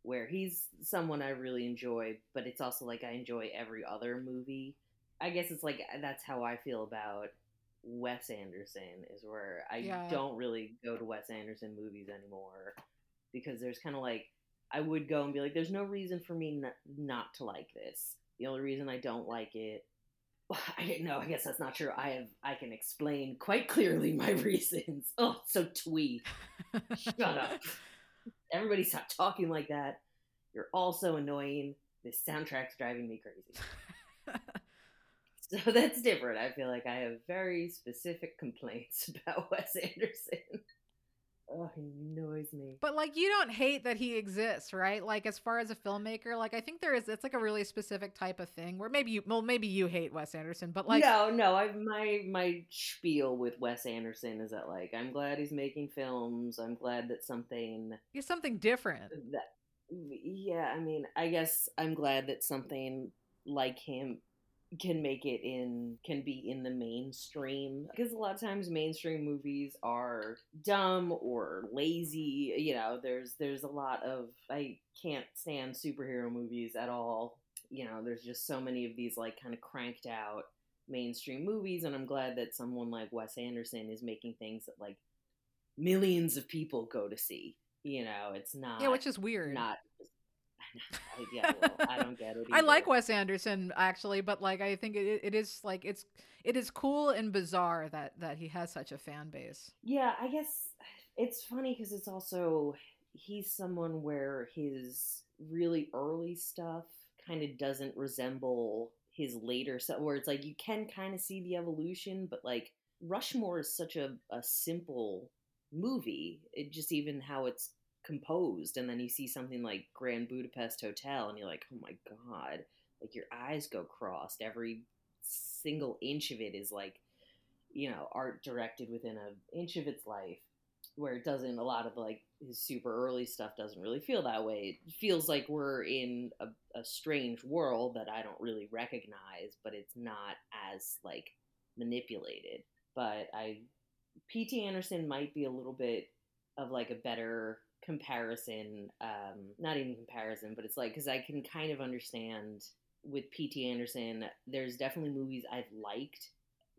where he's someone I really enjoy, but it's also like I enjoy every other movie. I guess it's like uh, that's how I feel about Wes Anderson, is where I Yeah. don't really go to Wes Anderson movies anymore because there's kind of like I would go and be like, there's no reason for me not, not to like this. The only reason I don't like it well, I didn't know. I guess that's not true. I have. I can explain quite clearly my reasons. Oh, so twee. Shut up. Everybody stop talking like that. You're all so annoying. This soundtrack's driving me crazy. So that's different. I feel like I have very specific complaints about Wes Anderson. Oh, he annoys me. But like you don't hate that he exists, right? Like as far as a filmmaker, like I think there is it's like a really specific type of thing where maybe you well maybe you hate Wes Anderson, but like no, no. I my my spiel with Wes Anderson is that like I'm glad he's making films. I'm glad that something he's something different. that yeah. I mean, I guess I'm glad that something like him can make it in can be in the mainstream because a lot of times mainstream movies are dumb or lazy you know there's there's a lot of i can't stand superhero movies at all you know there's just so many of these like kind of cranked out mainstream movies and i'm glad that someone like wes anderson is making things that like millions of people go to see you know it's not Yeah, which is weird. not I, yeah, well, I don't get it. I like. Wes Anderson actually, but like I think it, it is like it's it is cool and bizarre that that he has such a fan base. Yeah, I guess it's funny because it's also he's someone where his really early stuff kind of doesn't resemble his later stuff, where it's like you can kind of see the evolution, but like Rushmore is such a, a simple movie. It just even how it's composed, and then you see something like Grand Budapest Hotel, and you're like, oh my god, like your eyes go crossed. Every single inch of it is like, you know, art directed within an inch of its life. Where it doesn't, a lot of like his super early stuff doesn't really feel that way. It feels like we're in a, a strange world that I don't really recognize, but it's not as like manipulated. But I, P.T. Anderson might be a little bit of like a better comparison um not even comparison but it's like because i can kind of understand with pt anderson there's definitely movies i've liked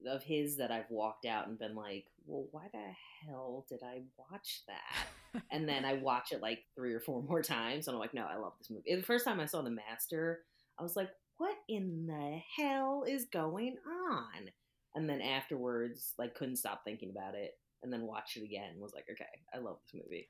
of his that i've walked out and been like well why the hell did i watch that? And then i watch it like three or four more times and i'm like no i love this movie. The first time i saw the master i was like what in the hell is going on? And then afterwards like couldn't stop thinking about it and then watched it again and was like okay i love this movie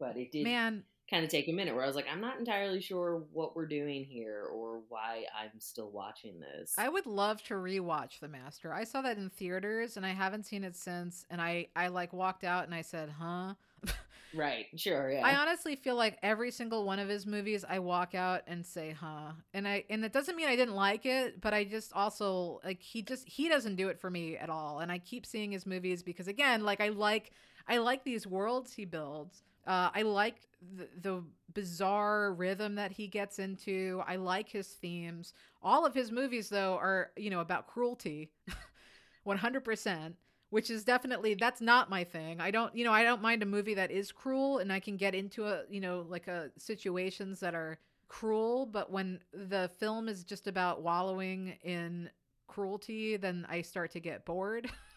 but it did Man, kind of take a minute where I was like, I'm not entirely sure what we're doing here or why I'm still watching this. I would love to rewatch The Master. I saw that in theaters and I haven't seen it since and I I like walked out and I said, "Huh?" right, sure, yeah. I honestly feel like every single one of his movies I walk out and say, "Huh." And I and it doesn't mean I didn't like it, but I just also like he just he doesn't do it for me at all. And I keep seeing his movies because again, like I like I like these worlds he builds. Uh, I like the, the bizarre rhythm that he gets into. I like his themes. All of his movies, though, are you know about cruelty, one hundred percent. Which is definitely that's not my thing. I don't you know I don't mind a movie that is cruel and I can get into a you know like a situations that are cruel. But when the film is just about wallowing in cruelty, then I start to get bored.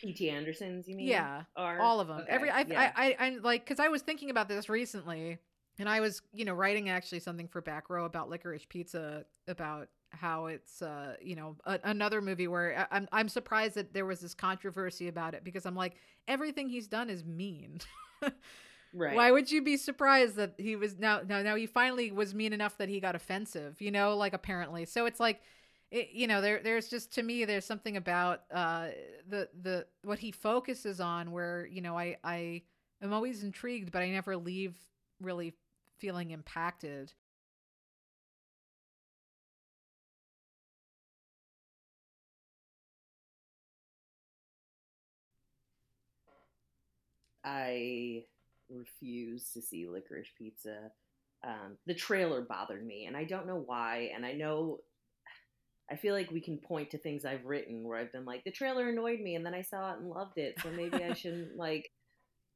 P.T. Anderson's, you mean? Yeah, Are? all of them. Okay, Every I, yeah. I, I, I like because I was thinking about this recently, and I was you know writing actually something for Back Row about Licorice Pizza about how it's uh you know a, another movie where I, I'm I'm surprised that there was this controversy about it because I'm like everything he's done is mean. right. Why would you be surprised that he was now now now he finally was mean enough that he got offensive, you know, like apparently. So it's like it, you know, there there's just to me there's something about uh the the what he focuses on where, you know, I I am always intrigued but I never leave really feeling impacted. I refuse to see Licorice Pizza. Um, the trailer bothered me, and I don't know why. And I know, I feel like we can point to things I've written where I've been like, the trailer annoyed me, and then I saw it and loved it. So maybe I shouldn't like,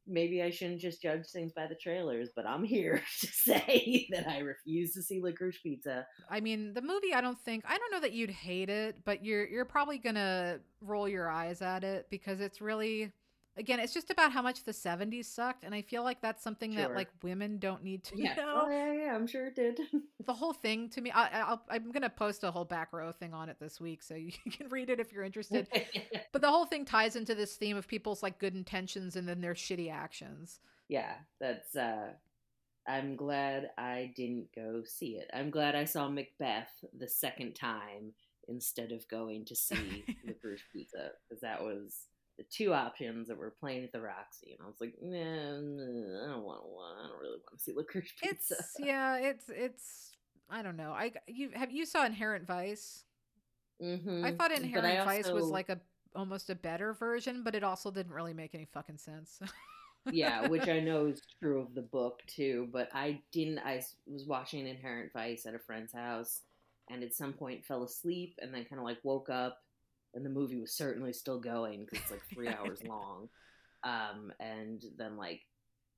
maybe I shouldn't just judge things by the trailers. But I'm here to say that I refuse to see Licorice Pizza. I mean, the movie I don't think I don't know that you'd hate it, but you're you're probably going to roll your eyes at it because it's really again, it's just about how much the 70s sucked and I feel like that's something that like women don't need to Yeah. know. Oh yeah, yeah. I'm sure it did. the whole thing to me I, I'll, i'm gonna post a whole back row thing on it this week so you can read it if you're interested but the whole thing ties into this theme of people's like good intentions and then their shitty actions yeah, that's uh I'm glad I didn't go see it. I'm glad I saw Macbeth the second time instead of going to see Licorice Pizza because that was the two options that were playing at the Roxy, and I was like, nah, nah, I don't want one. I don't really want to see Licorice pizza. It's yeah, it's it's I don't know. I you have you saw Inherent Vice? Mhm. I thought Inherent Vice was like a almost a better version, but it also didn't really make any fucking sense. yeah, which I know is true of the book too. But I didn't. I was watching Inherent Vice at a friend's house, and at some point fell asleep, and then kind of like woke up, and the movie was certainly still going because it's like three hours long. Um, and then like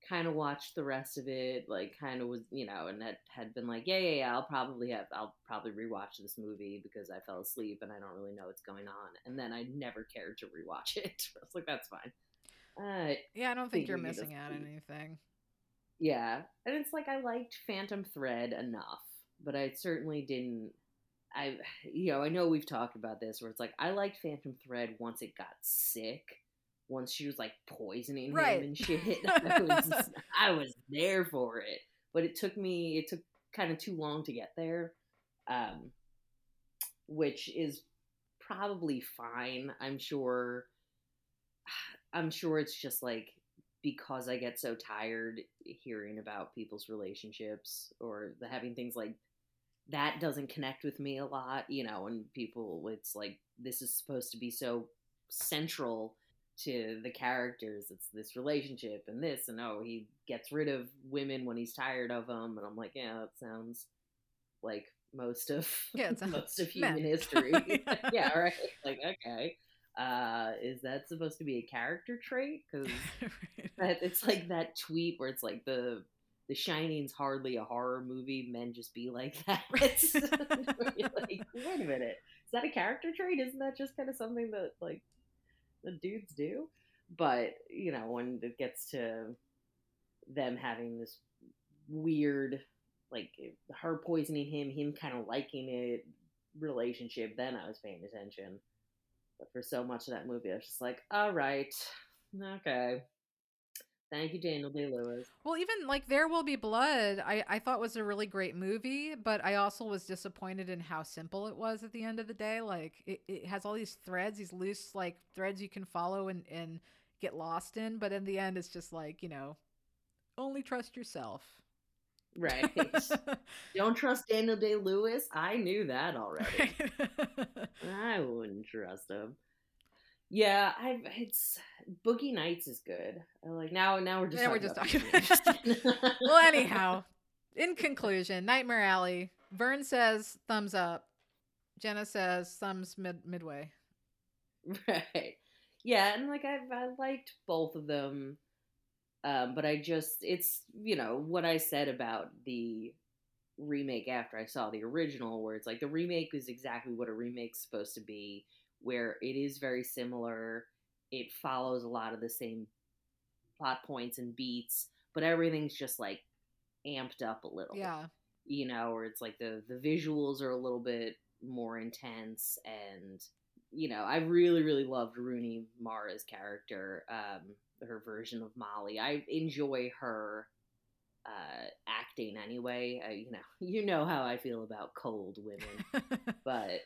kind of watched the rest of it, like kind of was you know, and that had been like, yeah, yeah, yeah, I'll probably have, I'll probably rewatch this movie because I fell asleep and I don't really know what's going on, and then I never cared to rewatch it. I was like, that's fine. Uh, yeah, I don't think you're missing out on anything. yeah, and it's like I liked Phantom Thread enough, but I certainly didn't. I, you know, I know we've talked about this where it's like I liked Phantom Thread once it got sick, once she was like poisoning Right. him and shit. I was, I was there for it, but it took me, it took kind of too long to get there, um, which is probably fine. I'm sure. I'm sure it's just like because I get so tired hearing about people's relationships or the having things like that doesn't connect with me a lot, you know, and people it's like this is supposed to be so central to the characters. It's this relationship and this and oh, he gets rid of women when he's tired of them and I'm like, yeah, that sounds like most of Yeah, most of human history. Yeah. yeah, right. Like, okay. Uh, is that supposed to be a character trait? Because that it's like that tweet where it's like the the Shining's hardly a horror movie. Men just be like that. Like, wait a minute, is that a character trait? Isn't that just kind of something that like the dudes do? But you know, when it gets to them having this weird, like her poisoning him, him kind of liking it relationship, then I was paying attention. But for so much of that movie, I was just like, all right, okay. Thank you, Daniel Day Lewis. Well, even like There Will Be Blood, I, I thought was a really great movie, but I also was disappointed in how simple it was at the end of the day. Like it, it has all these threads, these loose like threads you can follow and, and get lost in, but in the end it's just like, you know, only trust yourself. Right. Don't trust Daniel Day Lewis. I knew that already. I wouldn't trust him. Yeah, I've it's Boogie Nights is good. I like now now we're just Now we're just talking well, anyhow, in conclusion, Nightmare Alley. Vern says thumbs up. Jenna says thumbs mid midway. right. Yeah, and like I've I liked both of them. Um, but I just it's you know what I said about the remake after I saw the original, where it's like the remake is exactly what a remake's supposed to be, where it is very similar. It follows a lot of the same plot points and beats, but everything's just like amped up a little Yeah. you know, where it's like the the visuals are a little bit more intense, and you know, I really really loved Rooney Mara's character, um, her version of Molly. I enjoy her uh, acting anyway. You know, you know how I feel about cold women, but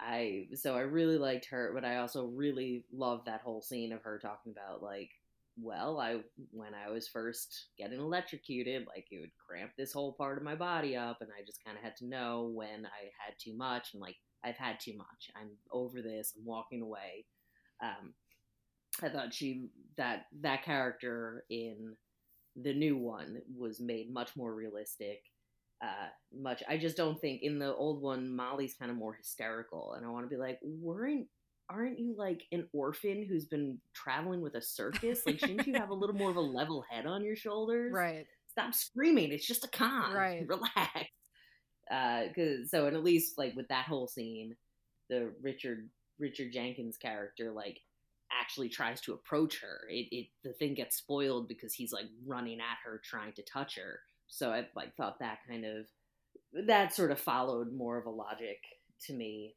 I so I really liked her, but I also really loved that whole scene of her talking about like, well, I when I was first getting electrocuted, like it would cramp this whole part of my body up, and I just kind of had to know when I had too much, and like I've had too much. I'm over this. I'm walking away. Um, I thought she that that character in the new one was made much more realistic uh much. I just don't think in the old one molly's kind of more hysterical and i want to be like weren't aren't you like an orphan who's been traveling with a circus? Like shouldn't you have a little more of a level head on your shoulders? Right. stop screaming. It's just a con. Right. relax. Uh cause so and at least like with that whole scene the richard richard jenkins character like actually tries to approach her. It, it the thing gets spoiled because he's like running at her trying to touch her so i like thought that kind of that sort of followed more of a logic to me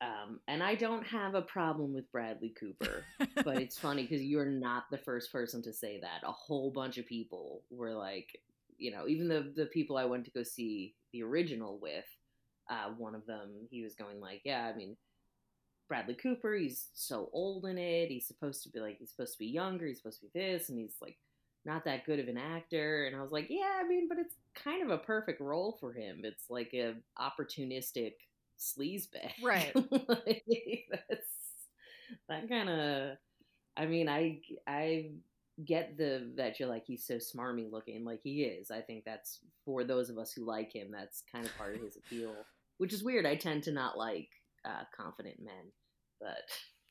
um and i don't have a problem with bradley cooper but it's funny because you're not the first person to say that. A whole bunch of people were like, you know, even the the people I went to go see the original with, uh, one of them he was going like, yeah, I mean, Bradley Cooper. He's so old in it. He's supposed to be like he's supposed to be younger. He's supposed to be this, and he's like not that good of an actor. And I was like, yeah, I mean, but it's kind of a perfect role for him. It's like a opportunistic sleazebag, Right. like, that's that kind of. I mean, I I get the that you're like he's so smarmy looking, like he is. I think that's for those of us who like him. That's kind of part of his appeal, which is weird. I tend to not like uh, confident men, but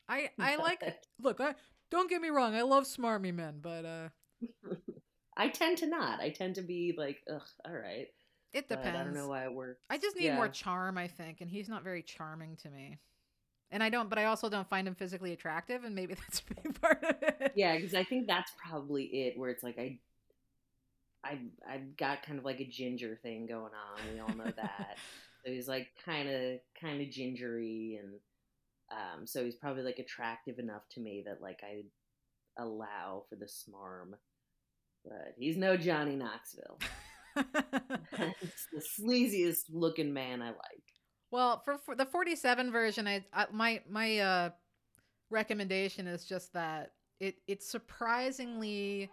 I I like but look. I don't get me wrong. I love smarmy men, but uh, I tend to not. I tend to be like, ugh, all right. it But depends. I don't know why it works. I just need more charm, I think, and he's not very charming to me. And I don't, but I also don't find him physically attractive, and maybe that's a big part of it. yeah, because I think that's probably it. Where it's like I, I, I've got kind of like a ginger thing going on. We all know that. so he's like kind of, kind of gingery, and um, so he's probably like attractive enough to me that like I allow for the smarm. But he's no Johnny Knoxville. it's the sleaziest looking man I like. well, for, for the 47 version, I, I my my uh recommendation is just that it it's surprisingly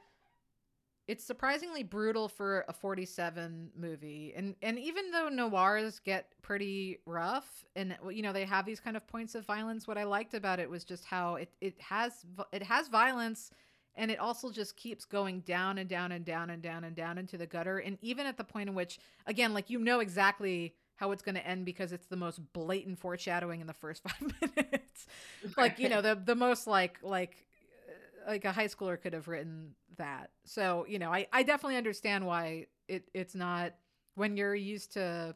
it's surprisingly brutal for a 47 movie and and even though noirs get pretty rough and you know they have these kind of points of violence what i liked about it was just how it it has it has violence and it also just keeps going down and down and down and down and down into the gutter. And even at the point in which again like you know exactly how it's going to end because it's the most blatant foreshadowing in the first 5 minutes. Like you know the the most like like uh, like a high schooler could have written that. So you know i i definitely understand why it it's not when you're used to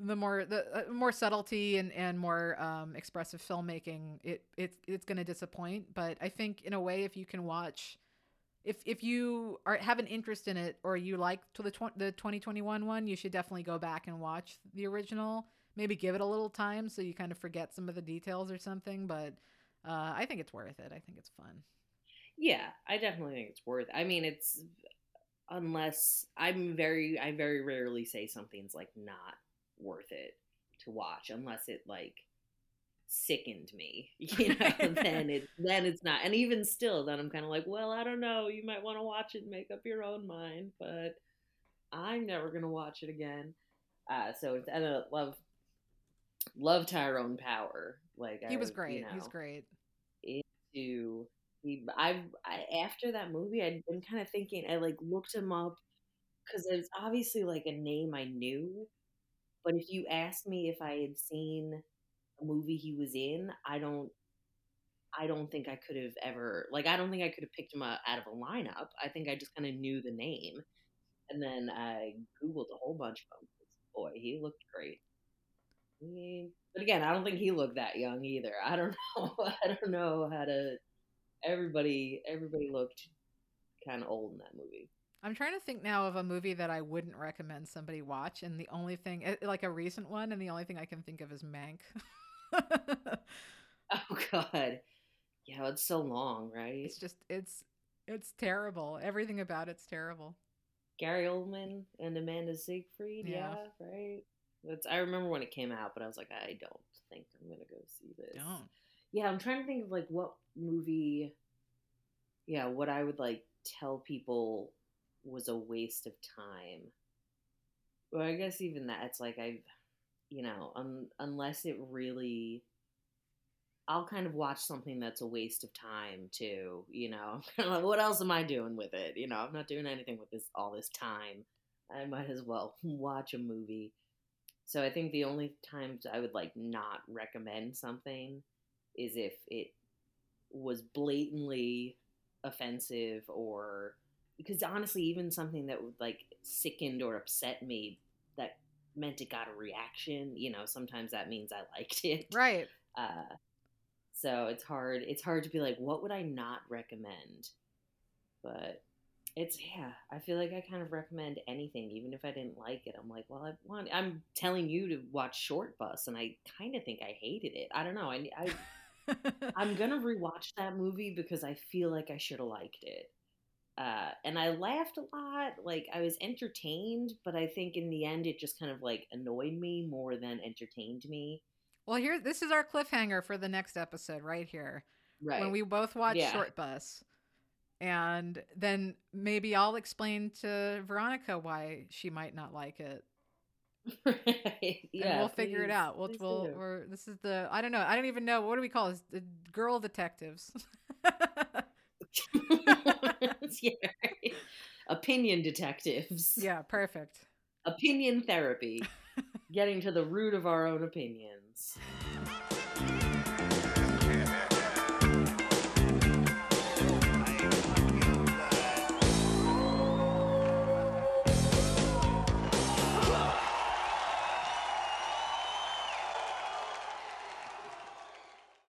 the more the uh, more subtlety and and more um expressive filmmaking it it it's going to disappoint but i think in a way if you can watch if if you are have an interest in it or you like to the tw- the 2021 one you should definitely go back and watch the original maybe give it a little time so you kind of forget some of the details or something but uh, i think it's worth it i think it's fun Yeah, I definitely think it's worth. It. I mean, it's unless I'm very, I very rarely say something's like not worth it to watch unless it like sickened me, you know. then it, then it's not. And even still, then I'm kind of like, well, I don't know. You might want to watch it and make up your own mind, but I'm never gonna watch it again. Uh, so it's- and I love, love Tyrone Power. Like he I, was you great he's know great to he, I've I, after that movie I'd been kind of thinking I like looked him up because it's obviously like a name I knew, but if you asked me if I had seen a movie he was in, I don't. I don't think I could have ever like I don't think I could have picked him out of a lineup. I think I just kind of knew the name, and then I googled a whole bunch of them. Boy, he looked great. But again, I don't think he looked that young either. I don't know. I don't know how to. Everybody, everybody looked kind of old in that movie. I'm trying to think now of a movie that i wouldn't recommend somebody watch and the only thing eh, like a recent one and the only thing i can think of is mank Oh God, yeah, it's so long, right? it's just it's it's terrible everything about it's terrible Gary Oldman and Amanda Seyfried. Yeah. Yeah, right. That's. I remember when it came out, but I was like, I don't think I'm gonna go see this. don't Yeah, I'm trying to think of like what movie. Yeah, what I would like tell people was a waste of time. Well, I guess even that it's like I've, you know, un- unless it really, I'll kind of watch something that's a waste of time too. You know, like what else am I doing with it? You know, I'm not doing anything with this all this time. I might as well watch a movie. So I think the only times I would like not recommend something is if it was blatantly offensive or because honestly even something that would like sickened or upset me that meant it got a reaction you know sometimes that means i liked it. Right. Uh so it's hard it's hard to be like what would i not recommend? But it's yeah i feel like i kind of recommend anything even if i didn't like it. I'm like well i want i'm telling you to watch Shortbus and i kind of think i hated it. I don't know i, I I'm gonna rewatch that movie because I feel like I should have liked it. Uh, and I laughed a lot. Like I was entertained, but I think in the end it just kind of like annoyed me more than entertained me. Well, here, this is our cliffhanger for the next episode, right here. Right. When we both watch Yeah. Short Bus, and then maybe I'll explain to Veronica why she might not like it. right. Yeah. and we'll figure it out. We'll, we'll, we're, this is the, I don't know. I don't even know. What do we call this? The girl detectives. yeah, right. Opinion detectives. yeah, perfect. Opinion therapy. Getting to the root of our own opinions.